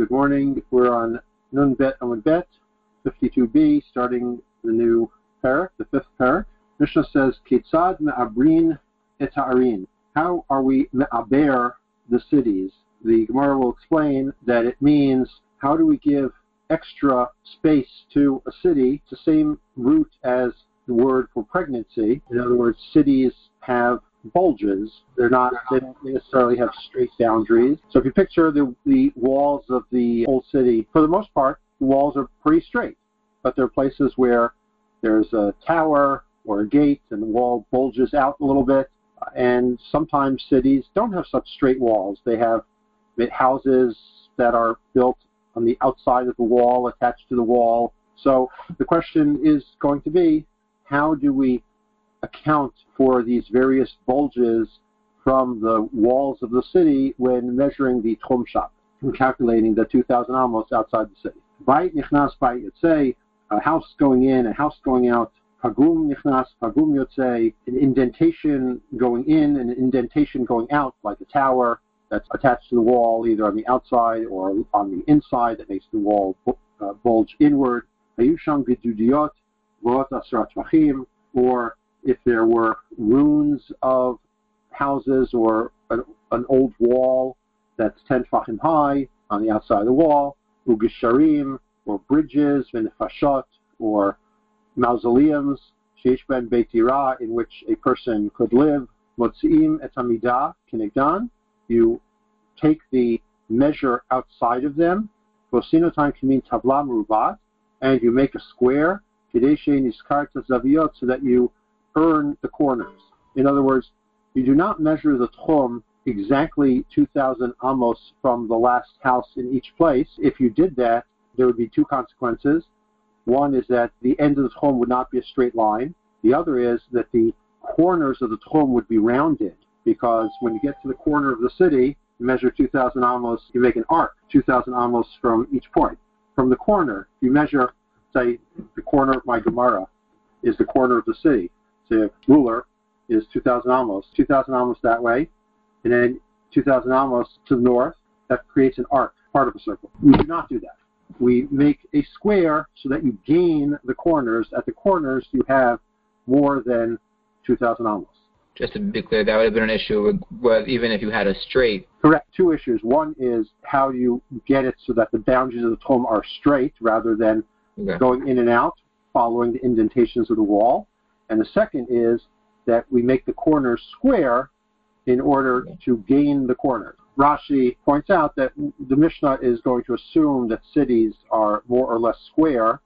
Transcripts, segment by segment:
Good morning. We're on Nun Bet Amud Bet, 52b, starting the new parak, the fifth parak. Mishnah says, Ketzad me'abrin et ha'arin. How are we me'aber the cities? The Gemara will explain that it means how do we give extra space to a city? It's the same root as the word for pregnancy. In other words, cities have bulges. They're not, they don't necessarily have straight boundaries. So if you picture the, the walls of the old city, for the most part, the walls are pretty straight. But there are places where there's a tower or a gate and the wall bulges out a little bit. And sometimes cities don't have such straight walls. They have houses that are built on the outside of the wall, attached to the wall. So the question is going to be, how do we account for these various bulges from the walls of the city when measuring the shop and calculating the 2,000 amos outside the city. Bait nichnas bait yotzei, a house going in, a house going out. Pagum nichnas, pagum yotzei, an indentation going in, an indentation going out, like a tower that's attached to the wall, either on the outside or on the inside, that makes the wall uh, bulge inward. Hayusham gedudiot, vot asrat or if there were ruins of houses or an, an old wall that's 10 fachim high on the outside of the wall, ugisharim, or bridges, vinifashot, or mausoleums, sheish ben beitira, in which a person could live, motziim et amidah kinegdan, you take the measure outside of them, vosinotan kamin tabla rubat, and you make a square, kadeshe niskarta zaviyot, so that you earn the corners. In other words, you do not measure the tchum exactly 2,000 amos from the last house in each place. If you did that, there would be two consequences. One is that the end of the tchum would not be a straight line. The other is that the corners of the tchum would be rounded because when you get to the corner of the city, you measure 2,000 amos, you make an arc, 2,000 amos from each point. From the corner, you measure, say, the corner of my Gemara is the corner of the city the ruler is 2,000 amos. 2,000 amos that way, and then 2,000 amos to the north. That creates an arc, part of a circle. We do not do that. We make a square so that you gain the corners. At the corners, you have more than 2,000 amos. Just to be clear, that would have been an issue with, even if you had a straight. Correct. Two issues. One is how do you get it so that the boundaries of the tchum are straight rather than okay. going in and out, following the indentations of the wall. And the second is that we make the corners square in order to gain the corners. Rashi points out that the Mishnah is going to assume that cities are more or less square,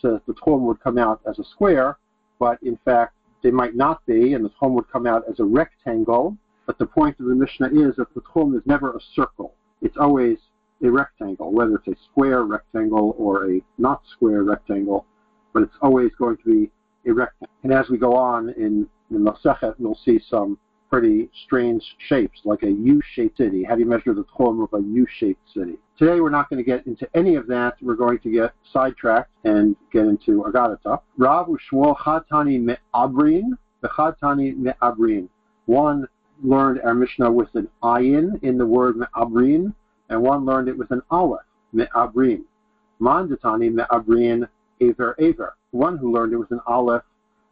so that the tchum would come out as a square, but in fact they might not be, and the tchum would come out as a rectangle. But the point of the Mishnah is that the tchum is never a circle; it's always a rectangle, whether it's a square rectangle or a not square rectangle, but it's always going to be And as we go on in, in Masechet, we'll see some pretty strange shapes, like a U-shaped city. How do you measure the tchum of a U-shaped city? Today we're not going to get into any of that. We're going to get sidetracked and get into Agadata. Rav Ushmuel Chatani Me'abrin, the Chatani Me'abrin. One learned our Mishnah with an ayin in the word Me'abrin, and one learned it with an aleph, Me'abrin. Mandatani Me'abrin Aver Aver one who learned it with an aleph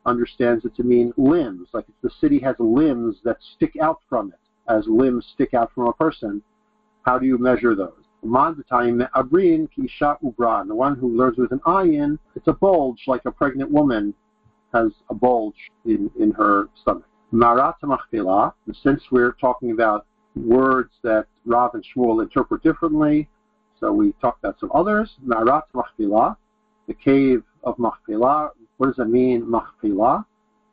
understands it to mean limbs, like if the city has limbs that stick out from it, as limbs stick out from a person. How do you measure those? abrin kisha ubran. The one who learns with an ayin, it's a bulge, like a pregnant woman has a bulge in, in her stomach. Marat since we're talking about words that Rav and Shmuel interpret differently, so we talked about some others. The cave of Machpelah. What does that mean, Machpelah?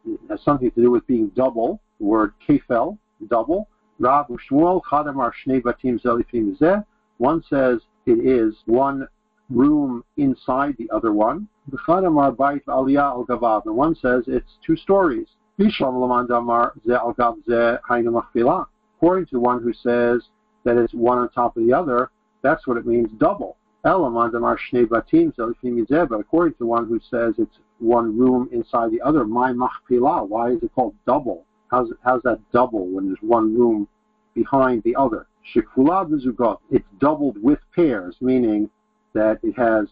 It has something to do with being double. The word kefel, double. Shmuel Chadamar Shnei Batim Zelifim Zeh. One says it is one room inside the other one. The Chadamar Bait Aliyah Al Gavav. One says it's two stories. Lamandamar Zeh Al Gav Zeh Machpelah. According to one who says that it's one on top of the other, that's what it means double. Amar Shnei Batim but according to one who says it's one room inside the other, my machpilah, why is it called double? How's, how's that double when there's one room behind the other. Shikfula v'zugot. It's doubled with pairs, meaning that it has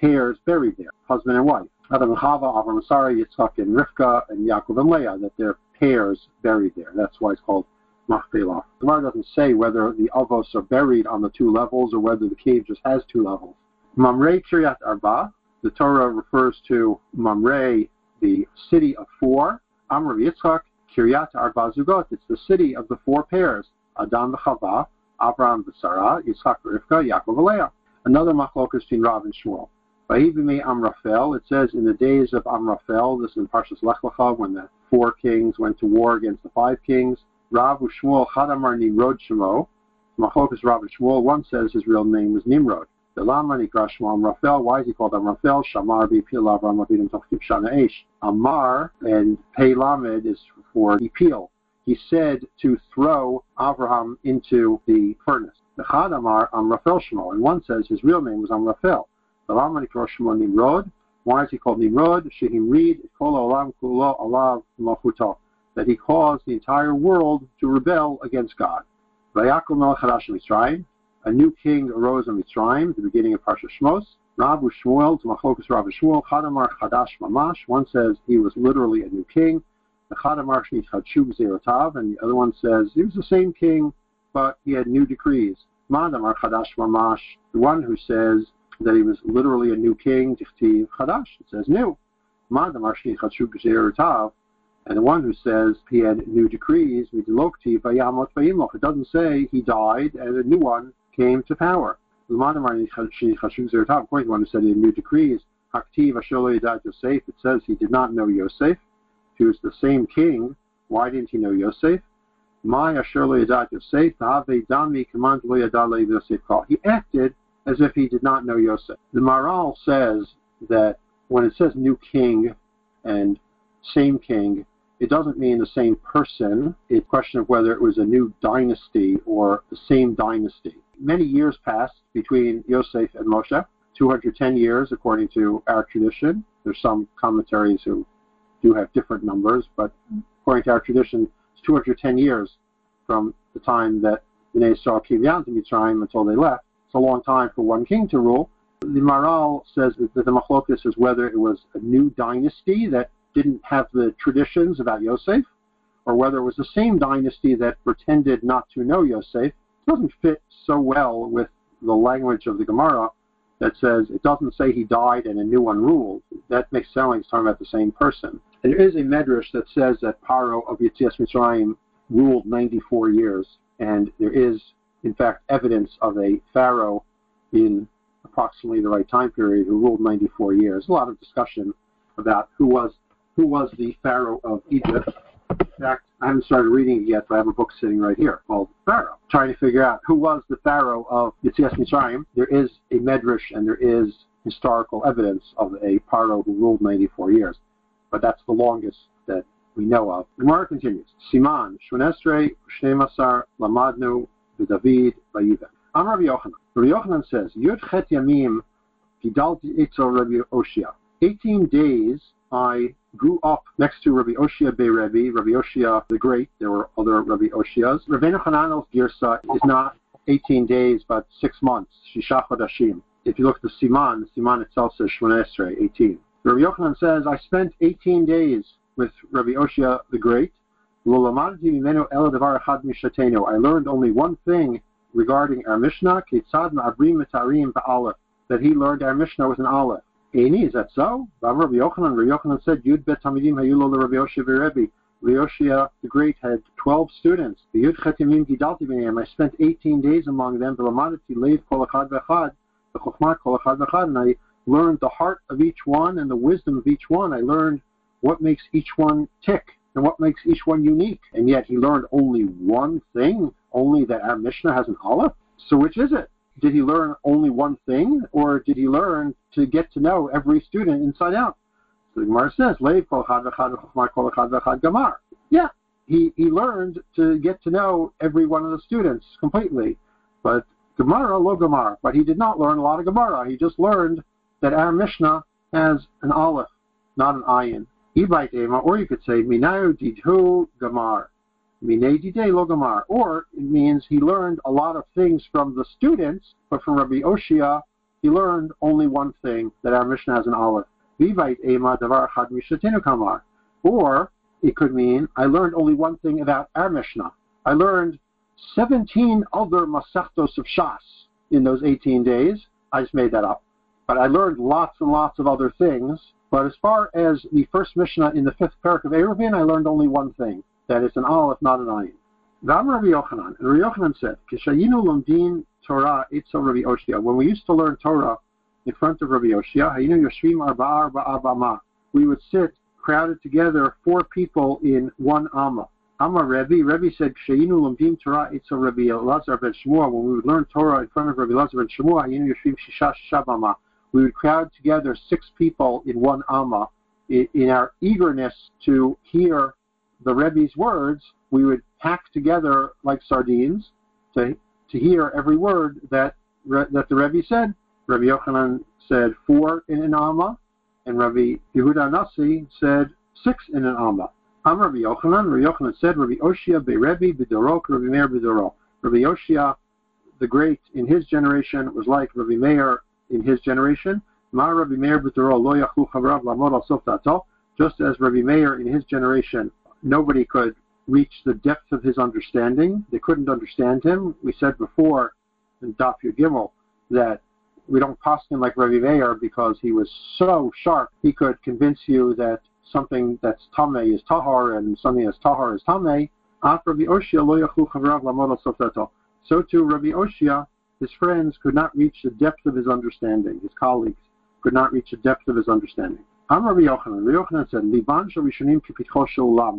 pairs buried there, husband and wife. Adam and Chava, Avram Sarah, Yitzchak and Rivka, and Yaakov and Leah, that they're pairs buried there. That's why it's called Machpelah. The Gemara doesn't say whether the avos are buried on the two levels or whether the cave just has two levels. Mamre Kiryat Arba, the Torah refers to Mamre, the city of four. Amr Yitzchak, Kiryat Arba Zugot, it's the city of the four pairs. Adam v'Chava, Abraham v'Sarah, Yitzchak v'Rivka, Yaakov v'Leah. Another machlokas between Rav and Shmuel. Vayivime Amraphel, it says in the days of Amraphel, this is in Parshas Lech Lecha, when the four kings went to war against the five kings. Rav Shmuel Hadamar Nimrod Shemo. Machlokas Rav Shmuel, one says his real name was Nimrod. The Lama Nikra Shmuel Amraphel, why is he called Amraphel? Shamar B'Pil Avram Avidim Tachtiv Shana Eish. Amar and Pei Lamed is for Epil he said to throw Abraham into the furnace. The Chad Amar Amraphel Shemo, and one says his real name was Amraphel. The Lama Shemo Nimrod. Why is he called Nimrod? Shehim read Kol Olam Kulo Alav Malchuto. That he caused the entire world to rebel against God. A new king arose in Mitzrayim, the beginning of Parsha Shmos. Rabu Shmuel, to Machokas Rabu Shmuel, Chadamar Chadash Mamash. One says he was literally a new king. The Chadamar Chadshuv Zerotav, and the other one says he was the same king, but he had new decrees. Madamar Chadash Mamash, the one who says that he was literally a new king, Tichtiv Chadash, it says new. Madamar Chadshuv Zerotav, and the one who says he had new decrees. It doesn't say he died and a new one came to power. According to the one who said he had new decrees, Yosef, it says he did not know Yosef. He was the same king, why didn't he know Yosef. He acted as if he did not know Yosef. The Maharal says that when it says new king and same king, it doesn't mean the same person. It's a question of whether it was a new dynasty or the same dynasty. Many years passed between Yosef and Moshe, 210 years according to our tradition. There's some commentaries who do have different numbers, but according to our tradition, it's 210 years from the time that Bnei came down to Mitzrayim until they left. It's a long time for one king to rule. The Maharal says that the machlokas is whether it was a new dynasty that didn't have the traditions about Yosef, or whether it was the same dynasty that pretended not to know Yosef. Doesn't fit so well with the language of the Gemara that says it doesn't say he died and a new one ruled. That makes sound like it's talking about the same person. And there is a medrash that says that Paro of Yitzias Mitzrayim ruled 94 years, and there is, in fact, evidence of a pharaoh in approximately the right time period who ruled 94 years. A lot of discussion about who was who was the Pharaoh of Egypt. In fact, I haven't started reading it yet, but I have a book sitting right here called Pharaoh, trying to figure out who was the Pharaoh of Yitzias Mitzrayim. There is a medrash and there is historical evidence of a Pharaoh who ruled 94 years, but that's the longest that we know of. Gemara continues. Siman, Shmonesre, Shnemasar, Lamadnu, David, Vayiven. I'm Rabbi Yochanan. Rabbi Yochanan says, Yud Chet Yamim, Gidalti Itzo Rabbi Oshia. 18 days I grew up next to Rabbi Oshia Bey Rebbe, Rabbi Oshia the Great. There were other Rabbi Oshias. Rabbeinu Hananel's Girsa is not 18 days, but six months. Shisha Chodashim. If you look at the Siman, the Siman itself says Shmonesre, 18. Rabbi Yochanan says, I spent 18 days with Rabbi Oshia the Great. I learned only one thing regarding our Mishnah, that he learned our Mishnah with an Aleph. Amy, is that so? Rabbi Yochanan, Rabbi Yochanan said, Yud bet Tamidim hayulo Rabbi Yoshia Rebbe. Yoshia the Great had 12 students. The Yud Chetimim Gidalti b'neihem. I spent 18 days among them. V'lamadati leiv kol echad v'echad. V'chokhmat kol echad v'echad. And I learned the heart of each one and the wisdom of each one. I learned what makes each one tick and what makes each one unique. And yet he learned only one thing, only that our Mishnah has an Aleph. So which is it? Did he learn only one thing, or did he learn to get to know every student inside out? So the Gemara says, gamar. Yeah, he, he learned to get to know every one of the students completely. But Gemara, lo Gemara. But he did not learn a lot of Gemara. He just learned that our Mishnah has an Aleph, not an Ayin. Or you could say, Minayu didhu Minedide Logamar. Or it means he learned a lot of things from the students, but from Rabbi Oshia, he learned only one thing that our Mishnah has an aleph. Vivait Ema Davar Chad Mishatinu Kamar. Or it could mean I learned only one thing about our Mishnah. I learned 17 other Masechtos of Shas in those 18 days. I just made that up. But I learned lots and lots of other things. But as far as the first Mishnah in the fifth parak of Eruvin, I learned only one thing that it's an aleph, not an ayin. Ram Rabbi Yochanan. And Rabbi Yochanan said, Kishayinu lomdin Torah itzel Rabbi Oshia. When we used to learn Torah in front of Rabbi Oshia, Hayinu yoshvim arba'a arba'a We would sit crowded together, four people in one amma. Amma Rebbe, Rebbe said, Kishayinu lomdin Torah itzel Rabbi Elazar ben Shmuel. When we would learn Torah in front of Rabbi Elazar ben Shmuel, Hayinu yoshvim shabama. We would crowd together six people in one amma in our eagerness to hear the Rebbe's words, we would pack together like sardines to, to hear every word that, that the Rebbe said. Rabbi Yochanan said four in an Amma, and Rabbi Yehuda Nasi said six in an Amma. I'm Rabbi Yochanan, Rabbi Yochanan said, Rabbi Oshia be Rebbe b'dorok, Rabbi Meir b'doro. Rabbi Oshia, the great in his generation, was like Rabbi Meir in his generation. Ma Rabbi Meir b'doro lo yachu chavrav lamod al sof Just as Rabbi Meir in his generation nobody could reach the depth of his understanding. They couldn't understand him. We said before in Daf Gimel that we don't pass him like Rabbi Meir because he was so sharp. He could convince you that something that's tame is tahar and something that's tahar is tame. So too, Rabbi Oshia, his friends could not reach the depth of his understanding. His colleagues could not reach the depth of his understanding. Amar Yochanan. Yochanan said.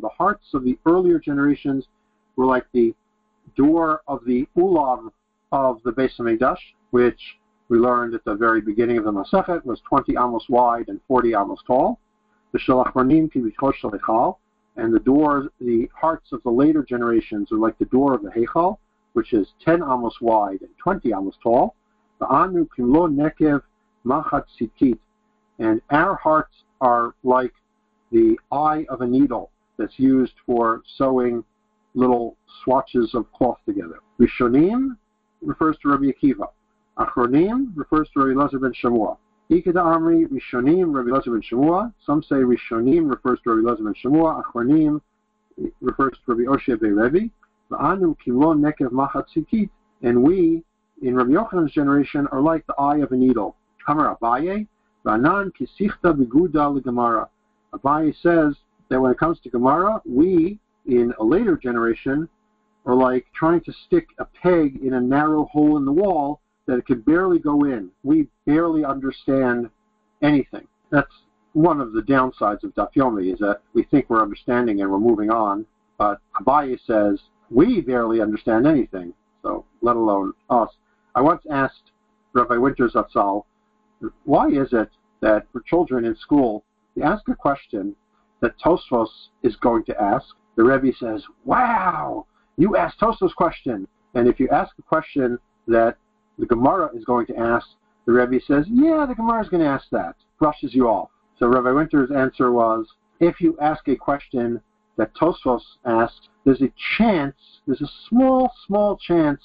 The hearts of the earlier generations were like the door of the ulam of the Beis Hamikdash, which we learned at the very beginning of the Masechet was 20 amos wide and 40 amos tall. The Shalachmanim kipitcho shel and the doors, the hearts of the later generations are like the door of the Heichal, which is 10 amos wide and 20 amos tall. The Anu kimlo nekev machat sitit and our hearts are like the eye of a needle that's used for sewing little swatches of cloth together. Rishonim refers to Rabbi Akiva. Achronim refers to Rabbi Elazar ben Shamua. Ikeda Amri, Rishonim, Rabbi Elazar ben Shamua. Some say Rishonim refers to Rabbi Elazar ben Shamua. Achronim refers to Rabbi Oshia ben Rebbe. Va'anu kilon nekev machat. And we, in Rabbi Yochanan's generation, are like the eye of a needle. Kamar Abaye, Ranan kisichta. Abaye says that when it comes to Gemara, we, in a later generation, are like trying to stick a peg in a narrow hole in the wall that it could barely go in. We barely understand anything. That's one of the downsides of Dafyomi is that we think we're understanding and we're moving on. But Abaye says we barely understand anything, so let alone us. I once asked Rabbi Winters Atzal, why is it that for children in school, you ask a question that Tosfos is going to ask, the Rebbe says, wow, you asked Tosfos' question. And if you ask a question that the Gemara is going to ask, the Rebbe says, yeah, the Gemara is going to ask that, brushes you off. So Rabbi Winter's answer was, if you ask a question that Tosfos asked, there's a chance, there's a small, small chance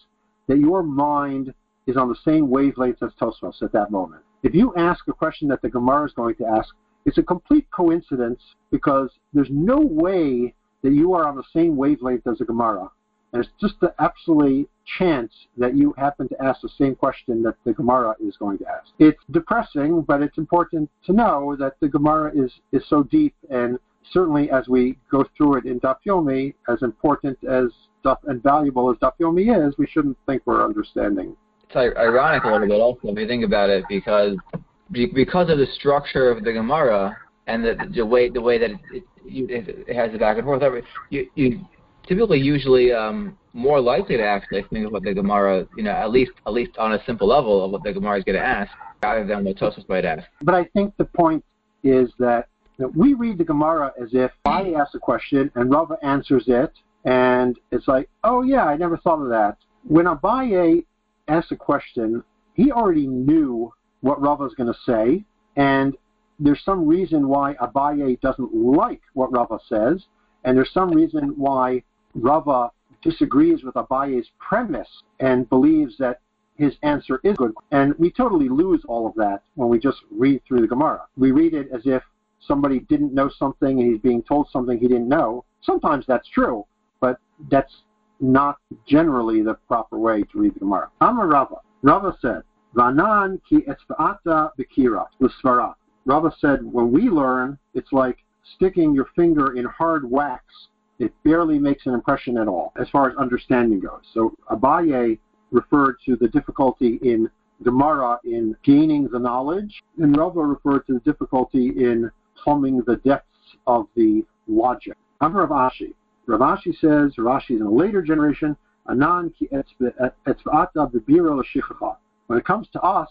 that your mind is on the same wavelength as Tosfos at that moment. If you ask a question that the Gemara is going to ask, it's a complete coincidence because there's no way that you are on the same wavelength as the Gemara. And it's just the absolute chance that you happen to ask the same question that the Gemara is going to ask. It's depressing, but it's important to know that the Gemara is, is so deep and certainly as we go through it in Daf Yomi, as important as and valuable as Daf Yomi is, we shouldn't think we're understanding it's ironic a little bit also if you think about it because because of the structure of the Gemara and the, the way the way that it, it, it has the back and forth, you, you typically usually um, more likely to actually think of what the Gemara, you know, at least at least on a simple level of what the Gemara is going to ask, rather than what Tosfos might ask. But I think the point is that, that we read the Gemara as if I ask a question and Rava answers it, and it's like, oh yeah, I never thought of that. When Abaye asked a question, he already knew what Rava was going to say, and there's some reason why Abaye doesn't like what Rava says, and there's some reason why Rava disagrees with Abaye's premise and believes that his answer is good. And we totally lose all of that when we just read through the Gemara. We read it as if somebody didn't know something and he's being told something he didn't know. Sometimes that's true, but that's not generally the proper way to read the Gemara. Amar Rava. Rava said, Vanan ki etzva'ata bekirat, l'svara. Rava said, when we learn, it's like sticking your finger in hard wax. It barely makes an impression at all, as far as understanding goes. So Abaye referred to the difficulty in Gemara in gaining the knowledge, and Rava referred to the difficulty in plumbing the depths of the logic. I'm Rav Ashi. Rav Ashi says, Rashi is in a later generation, Anan ki etzva'ata bebira When it comes to us,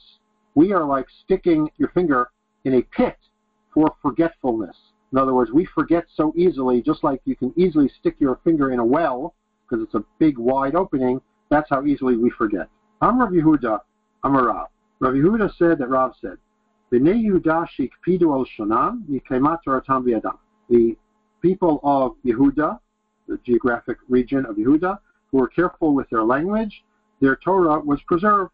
we are like sticking your finger in a pit for forgetfulness. In other words, we forget so easily, just like you can easily stick your finger in a well because it's a big, wide opening. That's how easily we forget. I'm Rav Yehuda. I'm a Rav. Rav Yehuda said that Rav said, "Bnei Yehuda shikpidu al shonam yikaimat toratam v'yadam." The people of Yehuda, the geographic region of Yehuda, who were careful with their language, their Torah was preserved.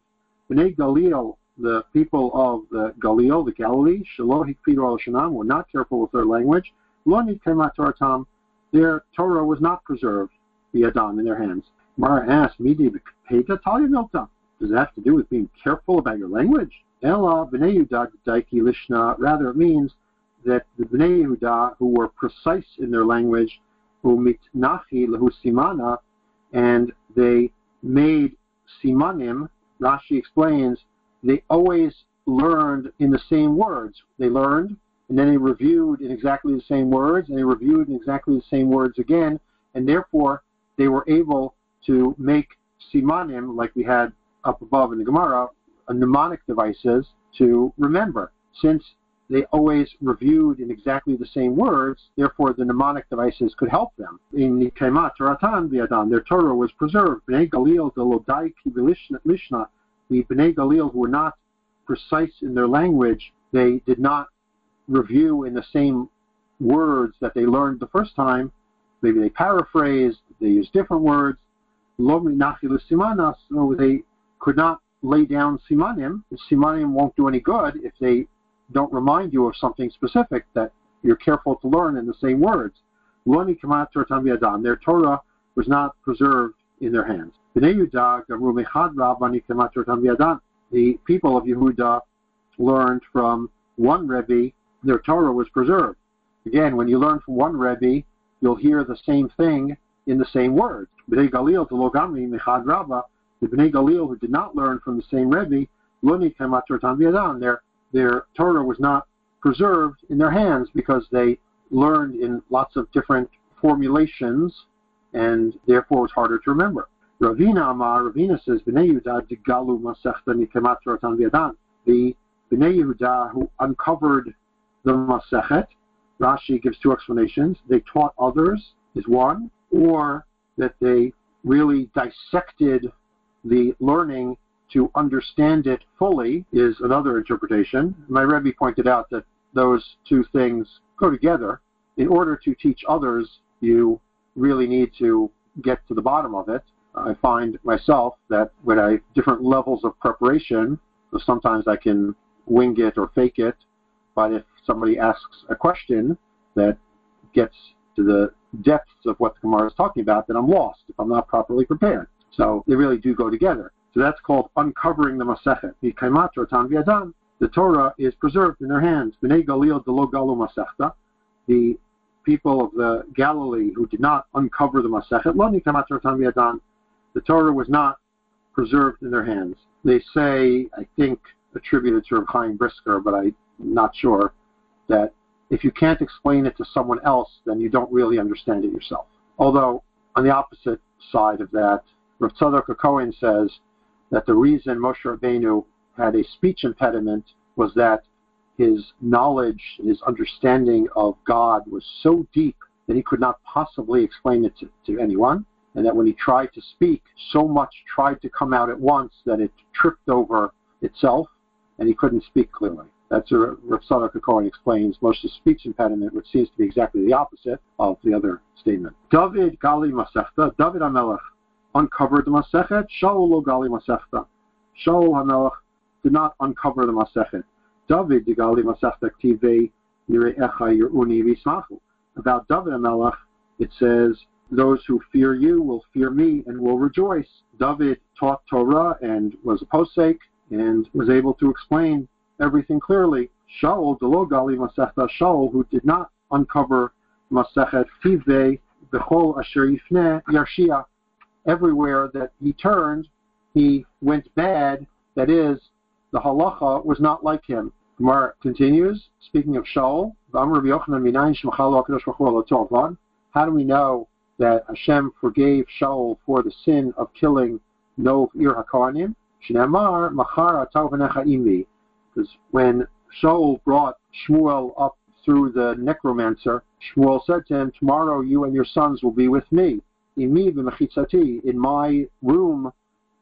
Bnei Galil, the people of the Galil, the Galilee, Shaloh hikpidu al shonam, were not careful with their language. Lo nikaimat toratam, their Torah was not preserved, v'yadam, in their hands. Mara asked, Midi Peta Talia Does it have to do with being careful about your language? Ella B'nei Daiki Lishna, rather it means that the B'nai Yehuda, who were precise in their language, who mitnachi lehu simana, and they made simanim, Rashi explains, they always learned in the same words. They learned, and then they reviewed in exactly the same words, and they reviewed in exactly the same words again, and therefore they were able to make simanim, like we had up above in the Gemara, mnemonic devices to remember. Since they always reviewed in exactly the same words, therefore the mnemonic devices could help them. In the Kaimat Toratan Biadan, their Torah was preserved. Bnei Galil, the Lodai Lishna, the Bnei Galil who were not precise in their language, they did not review in the same words that they learned the first time. Maybe they paraphrased, they used different words, so oh, they could not lay down simanim. Simanim won't do any good if they don't remind you of something specific that you're careful to learn in the same words. Their Torah was not preserved in their hands. The people of Yehuda learned from one Rebbe, their Torah was preserved. Again, when you learn from one Rebbe, you'll hear the same thing in the same words. Bnei Galil to Logami Michad Rabba, the Bnei Galil who did not learn from the same Rebbe, Luni Kamaturtan Viadan, their their Torah was not preserved in their hands because they learned in lots of different formulations and therefore it was harder to remember. Ravina Amar, Ravina says, Bnei Yehuda Digalu Masechta Nikemat Viadan. The Bnei Yehuda who uncovered the Masechet, Rashi gives two explanations. They taught others is one, or that they really dissected the learning to understand it fully is another interpretation. My Rebbe pointed out that those two things go together. In order to teach others, you really need to get to the bottom of it. I find myself that when I different levels of preparation, so sometimes I can wing it or fake it, but if somebody asks a question that gets to the depths of what the Gemara is talking about, then I'm lost if I'm not properly prepared. So they really do go together. So that's called uncovering the Masechet. The Torah is preserved in their hands. The people of the Galilee who did not uncover the Masechet, the Torah was not preserved in their hands. They say, I think, attributed to Rav Chaim Brisker, but I'm not sure, that if you can't explain it to someone else, then you don't really understand it yourself. Although, on the opposite side of that, Rav Tzadok Cohen says that the reason Moshe Rabbeinu had a speech impediment was that his knowledge, his understanding of God was so deep that he could not possibly explain it to, to anyone, and that when he tried to speak, so much tried to come out at once that it tripped over itself, and he couldn't speak clearly. That's a Rav Cohen explains Moshe's speech impediment, which seems to be exactly the opposite of the other statement. David Gali Masechta, David Hamelech uncovered the Masechet, Shaul lo Gali Masechta. Shaul Hamelech did not uncover the Masechet. David Gali Masechta Tivei Nire'echa Yeruni Vismachu. About David Hamelech, it says, those who fear you will fear me and will rejoice. David taught Torah and was a posek and was able to explain everything clearly. Shaul, Delogali Masechta Shaul, who did not uncover Masechet Tive, Bechol Asher Yifne Yarshia. Everywhere that he turned, he went bad. That is, the halacha was not like him. Gemara continues, speaking of Shaul, how do we know that Hashem forgave Shaul for the sin of killing Nov Ir Imi because when Shaul brought Shmuel up through the necromancer, Shmuel said to him, Tomorrow you and your sons will be with me. In my room,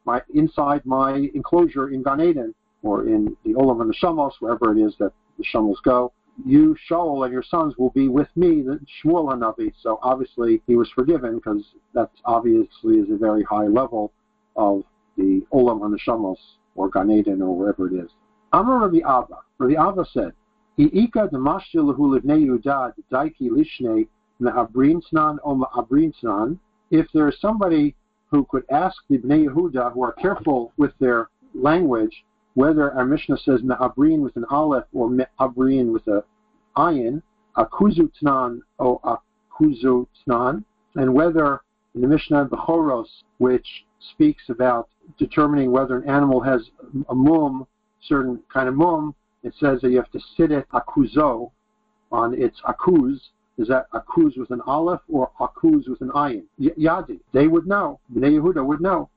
my inside my enclosure in Gan Eden, or in the Olam and the Shamos, wherever it is that the Shamos go, you, Shaul, and your sons will be with me, the Shmuel Hanavi. So obviously he was forgiven because that obviously is a very high level of the Olam and the Shamos, or Gan Eden, or wherever it is. Amar Rabbi Abba. Rabbi Abba said, I'ika demashti lehu livnei Yehuda daiki lishne me'abrin snan o me'abrin snan. If there is somebody who could ask the Bnei Yehuda, who are careful with their language, whether our Mishnah says me'abrin with an aleph or me'abrin with a ayin, akuzu tnan or akuzu tnan, and whether in the Mishnah Bechoros, which speaks about determining whether an animal has a mum certain kind of mum, it says that you have to sit at akuzo on its akuz. Is that akuz with an aleph or akuz with an ayin? Yadi. They would know. Bnei Yehuda would know.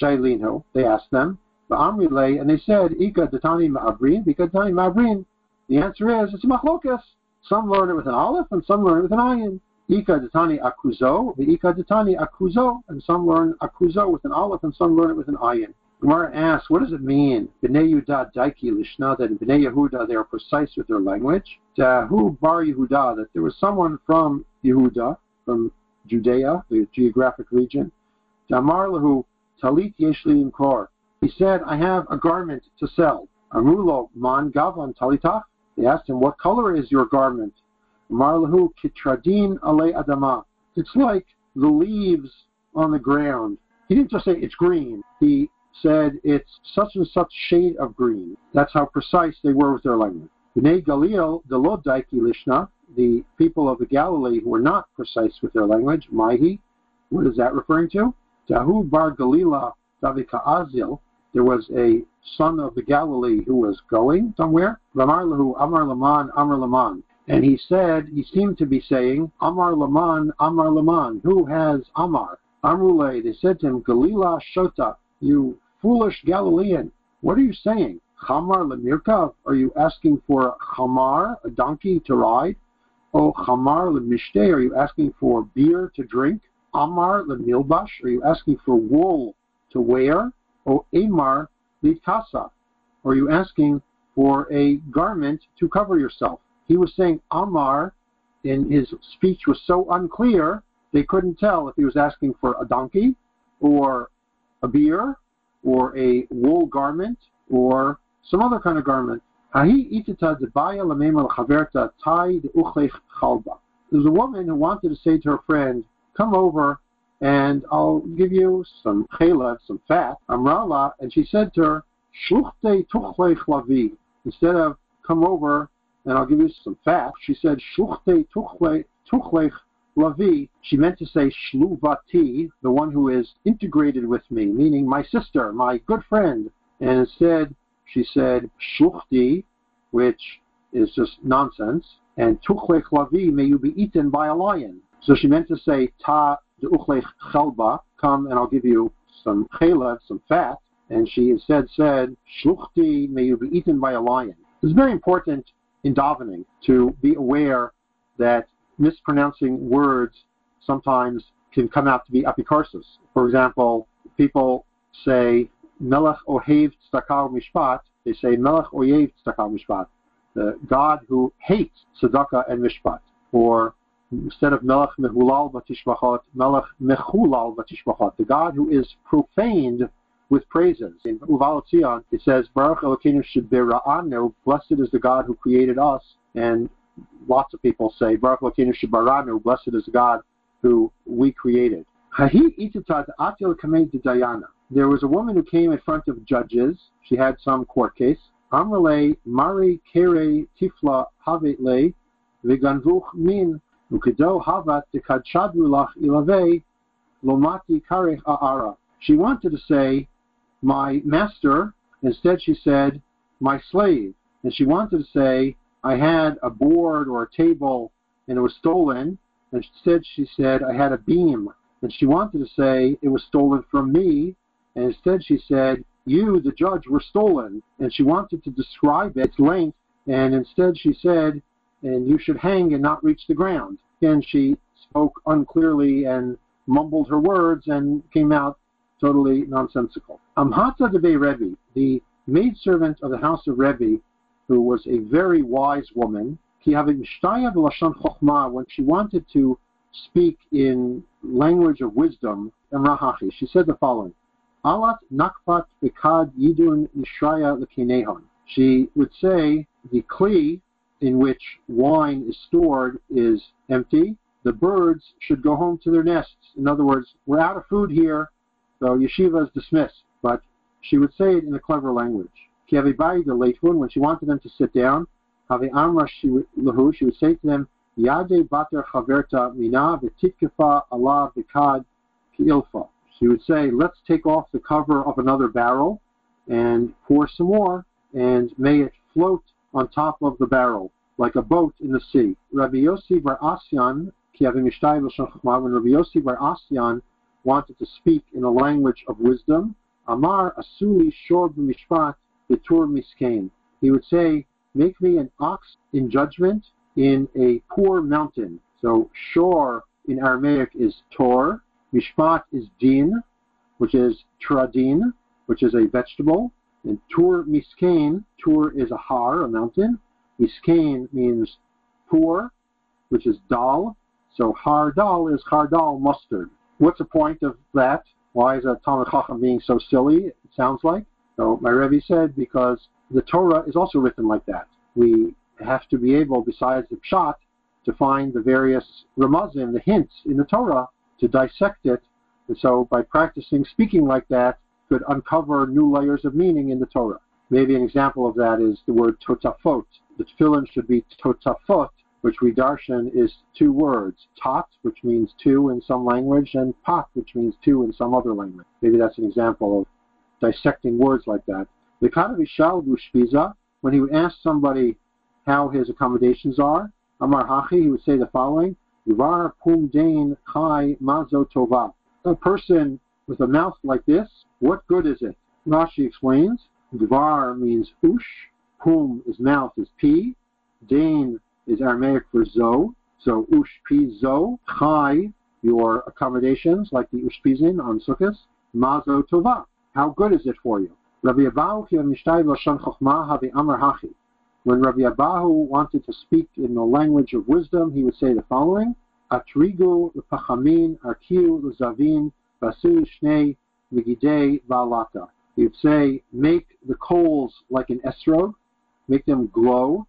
Shailinu. They asked them. The Amri and they said, Ika datani ma'abrin, Ika datani ma'abrin. The answer is, it's machlokas. Some learn it with an aleph and some learn it with an ayin. Ika datani akuzo, the Ika datani akuzo, and some learn akuzo with an aleph and some learn it with an ayin. Gemara asks, what does it mean, Bnei Yehuda Daiki Lishna, that Bnei Yehuda they are precise with their language? Who Bar Yehuda, that there was someone from Yehuda, from Judea, the geographic region. Damar Lahu Talit Yeshli Kor. He said, I have a garment to sell. Amulo Man Gavan Talitach. They asked him, What color is your garment? Amar Lahu Kitradin Ale Adama. It's like the leaves on the ground. He didn't just say it's green. He said it's such and such shade of green. That's how precise they were with their language. Bnei Galil, the Lodaiki Lishna, the people of the Galilee who were not precise with their language, Maihi, what is that referring to? Dahu bar Galila Davika Azil, there was a son of the Galilee who was going somewhere. Lamar Lahu Amar Laman Amar Laman. And he said, he seemed to be saying, Amar Laman, Amar Laman, who has Amar? Amrule, they said to him, Galila Shota, you foolish Galilean, what are you saying? Chamar lemirkav? Are you asking for a chamar, a donkey to ride? Oh, chamar lemishte? Are you asking for beer to drink? Amar lemilbash? Are you asking for wool to wear? Oh, amar litkasa? Are you asking for a garment to cover yourself? He was saying Amar, and his speech was so unclear they couldn't tell if he was asking for a donkey or a beer or a wool garment or some other kind of garment. There's a woman who wanted to say to her friend, come over and I'll give you some chela, some fat, amrala, and she said to her, instead of come over and I'll give you some fat, she said, Lavi, she meant to say Shluvati, the one who is integrated with me, meaning my sister, my good friend. And instead, she said Shuchti, which is just nonsense. And Tuchlech Lavi, may you be eaten by a lion. So she meant to say Ta Uchlech Chalba, come and I'll give you some chela, some fat. And she instead said, Shuchti, may you be eaten by a lion. It's very important in davening to be aware that mispronouncing words sometimes can come out to be apikarsis. For example, people say melech ohev stakal mishpat, they say melech oyev stakal mishpat. the God who hates tzedakah and mishpat, or instead of Melech Mehulal Vatishbachot, Melech Mechulal Vatishbachot, the God who is profaned with praises. In Uval Tzion, it says, Baruch Elokeinu Shebera'anu, blessed is the God who created us, and lots of people say, Baruch Elokeinu Shebaranu, blessed is God who we created. There was a woman who came in front of judges. She had some court case. Amrale Mari Kere Tifla Havetle Viganvuch Min Ukedo Havat Dekadshadrulach Ilave Lomati Karech Aara. She wanted to say, my master. Instead, she said, my slave. And she wanted to say, I had a board or a table and it was stolen. Instead, she said, I had a beam. And she wanted to say, it was stolen from me. And instead, she said, you, the judge, were stolen. And she wanted to describe its length. And instead, she said, and you should hang and not reach the ground. Again, she spoke unclearly and mumbled her words and came out totally nonsensical. Amhata de Rebbe, the maidservant of the house of Rebbe, who was a very wise woman, when she wanted to speak in language of wisdom, she said the following, Alat nakpat bekad yidun nishraya lekinehon. She would say the kli in which wine is stored is empty. The birds should go home to their nests. In other words, we're out of food here, so yeshiva is dismissed. But she would say it in a clever language. Kiavibai the late when she wanted them to sit down, Havi Amra she would say to them, Yade bater chaverta mina v'titkefa Allah b'kad ki'ilfa. She would say, let's take off the cover of another barrel and pour some more, and may it float on top of the barrel like a boat in the sea. Rabbi Yossi Bar Asyan, when Rabbi Yossi Bar Asyan wanted to speak in a language of wisdom, Amar Asuli Shor Mishpat Betur Miskain. He would say, Make me an ox in judgment in a poor mountain. So Shor in Aramaic is Tor, Mishpat is Din, which is Tradin, which is a vegetable, and Tur Miskain, Tur is a har, a mountain. Miskain means poor, which is dal. So har dal is har dal mustard. What's the point of that? Why is a Talmud Chacham being so silly? It sounds like. So my Rebbe said because the Torah is also written like that. We have to be able, besides the pshat, to find the various ramazim, the hints in the Torah, to dissect it. And so by practicing speaking like that, could uncover new layers of meaning in the Torah. Maybe an example of that is the word totafot. The tefillin should be totafot, which we darshan is two words. Tot, which means two in some language, and pat, which means two in some other language. Maybe that's an example of dissecting words like that. The Kadavishal Gushpiza, when he would ask somebody how his accommodations are, Amar Hachi, he would say the following, Yuvar Pum Dain Chai Mazo. A person with a mouth like this, what good is it? Rashi explains, Dvar means ush, Pum is mouth is P, Dain is Aramaic for zo, so ush pi zo, Chai, your accommodations, like the ushpizin on Sukkot, Mazo Tova. How good is it for you? Rabbi Abahu When Rabbi Abahu wanted to speak in the language of wisdom, he would say the following: Atrigu l'pachamin arkiu l'zavin basu shnei vigidei valata. He would say, make the coals like an esrog, make them glow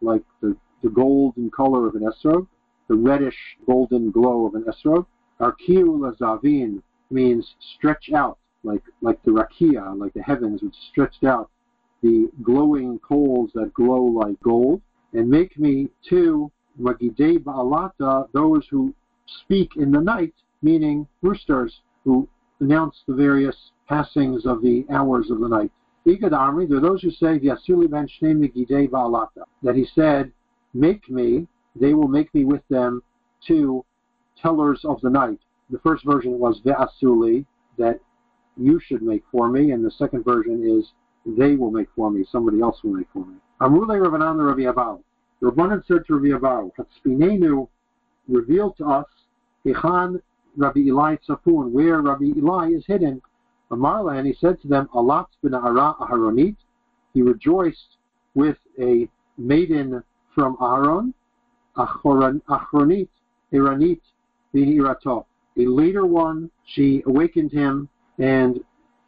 like the, the golden color of an esrog, the reddish golden glow of an esrog. Arkiu l'zavin means stretch out like like the rakia, like the heavens, which stretched out the glowing coals that glow like gold, and make me too magidei ba'alata, those who speak in the night, meaning roosters who announce the various passings of the hours of the night. Igad Amri, there are those who say Yasuli ben Shnei ba'alata, that he said, make me, they will make me with them two tellers of the night. The first version was Ve'asuli, that you should make for me, and the second version is they will make for me, somebody else will make for me. Amrulei Ravananda Ravi Abal. The Rabbanan said to Ravi Abal, Hatspinenu revealed to us Hechan Rabbi Eli Tzafun, where Rabbi Eli is hidden. Amarla, and he said to them, Alat bin Ara Aharonit. He rejoiced with a maiden from Aaron, Achronit, Iranit, Irato. A later one, she awakened him and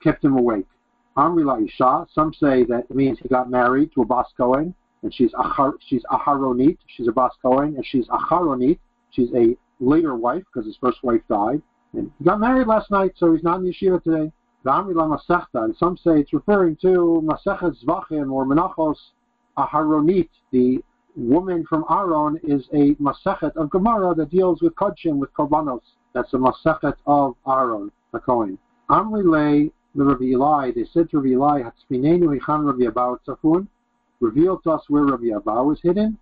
kept him awake. Amri Isha, some say that it means he got married to a Bas and she's Achar, she's Aharonit, she's a Bas and she's Aharonit, she's a later wife because his first wife died. And he got married last night, so he's not in yeshiva today. And some say it's referring to Masechet Zvachim or Menachos Aharonit. The woman from Aaron is a Masechet of Gemara that deals with Kodshim, with Korbanos. That's the Masechet of Aaron, the Kohen. Amri the Rabbi Eli, they said to Rabbi Eli, Hatzpinenu Hichan Rabbi Abba Tzafun, reveal to us where Rabbi Abba was hidden.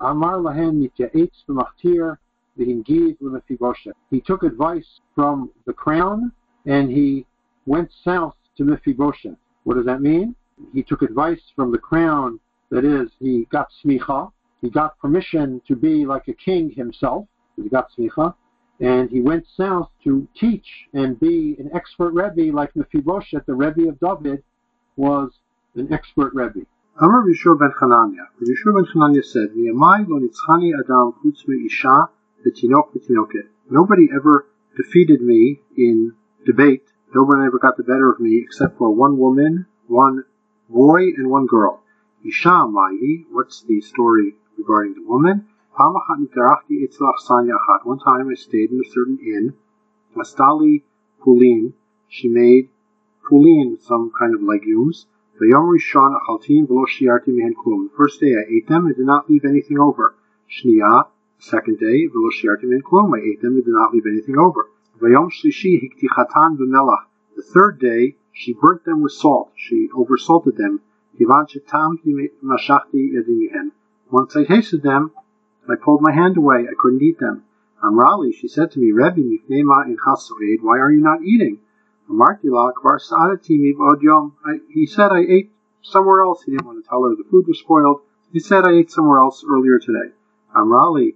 Amar Lahen Mityaetz B'machtir V'hingiv L'Mephibosheth. He took advice from the crown and he went south to Mephibosheth. What does that mean? He took advice from the crown, that is, he got smicha, he got permission to be like a king himself, he got smicha, and he went south to teach and be an expert Rebbe like Mephibosheth, the Rebbe of David, was an expert Rebbe. Amar Yeshua ben Chananya. Yeshua ben Chananya said, "Miyamai lo nitzchani adam isha v'tinok v'tinoket." Nobody ever defeated me in debate. Nobody ever got the better of me except for one woman, one boy, and one girl. Isha Mahi. What's the story regarding the woman? One time I stayed in a certain inn. Mastali pulin. She made pulin, some kind of legumes. The first day I ate them and did not leave anything over. Shniya, the second day, I ate them and did not leave anything over. The third day, she burnt them with salt. She oversalted them. Once I tasted them, I pulled my hand away. I couldn't eat them. Amrali, she said to me, Rebbe, mifnema in chasoed, why are you not eating? Sa'adati odyom. He said I ate somewhere else. He didn't want to tell her the food was spoiled. He said I ate somewhere else earlier today. Amrali,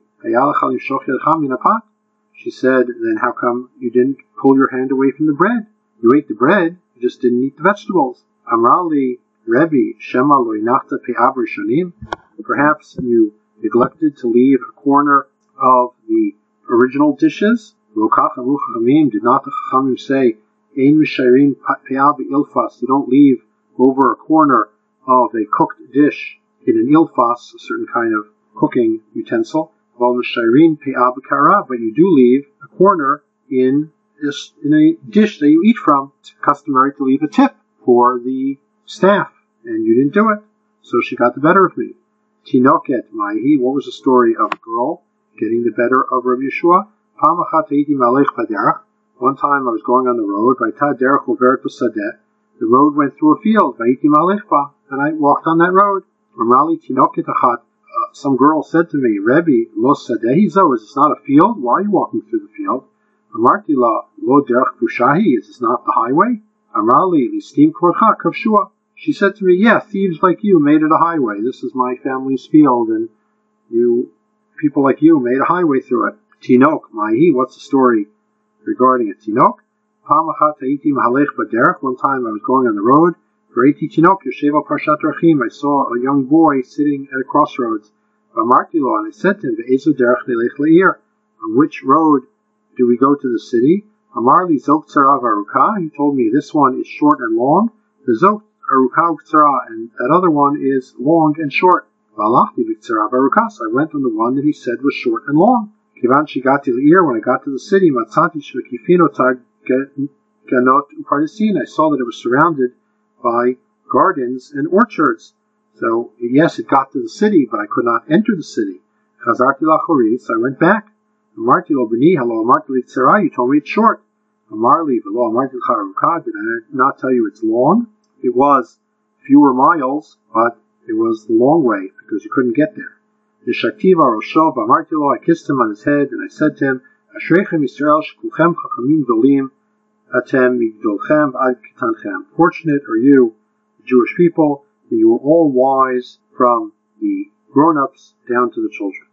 she said, then how come you didn't pull your hand away from the bread? You ate the bread, you just didn't eat the vegetables. Amrali, Rebbe, Shema loinachta pe'av rishonim. Perhaps you neglected to leave a corner of the original dishes. Lokach Aruch did not the Chachamim say, Ein Mishayrin Pe'ah Ilfas, you don't leave over a corner of a cooked dish in an ilfas, a certain kind of cooking utensil. Val Mishayrin Pe'ah Kara, but you do leave a corner in this, in a dish that you eat from. It's customary to leave a tip for the staff, and you didn't do it. So she got the better of me. Tinoket Maihi, what was the story of a girl getting the better of Rabbi Yeshua? One time I was going on the road, the road went through a field, and I walked on that road. Uh, some girl said to me, Rebbe, lo sadehizo, is this not a field? Why are you walking through the field? Amarti la lo derech pushahi, is this not the highway? Amrali listim korcha kavshua. She said to me, Yeah, thieves like you made it a highway. This is my family's field, and you, people like you, made a highway through it. Tinok, Mahi, what's the story regarding it? Tinok? One time I was going on the road. Greati Tinok, Yesheva Parshat. I saw a young boy sitting at a crossroads. And I said to him, On which road do we go to the city? He told me this one is short and long. The Zok Arukah and that other one is long and short. Valachti B'Ktsara Barukas. I went on the one that he said was short and long. Kivan Shigati L'ir, when I got to the city, Matzati Shvekifino Ganot Upardesin, I saw that it was surrounded by gardens and orchards. So, yes, it got to the city, but I could not enter the city. Chazarti Lachoritz, I went back. Amarti Lo hello, Amarti L'Ktsara, you told me it's short. Amarli, V'lo Amarti L'Charukah, did I not tell you it's long? It was fewer miles, but it was the long way because you couldn't get there. The Shaktiva Roshov Amartilo, I kissed him on his head and I said to him, Ashrechem Yisrael Shkulchem Chachamim Dolim Atem Migdolchem Ad Kitanchem. Fortunate are you, the Jewish people, that you are all wise from the grown-ups down to the children.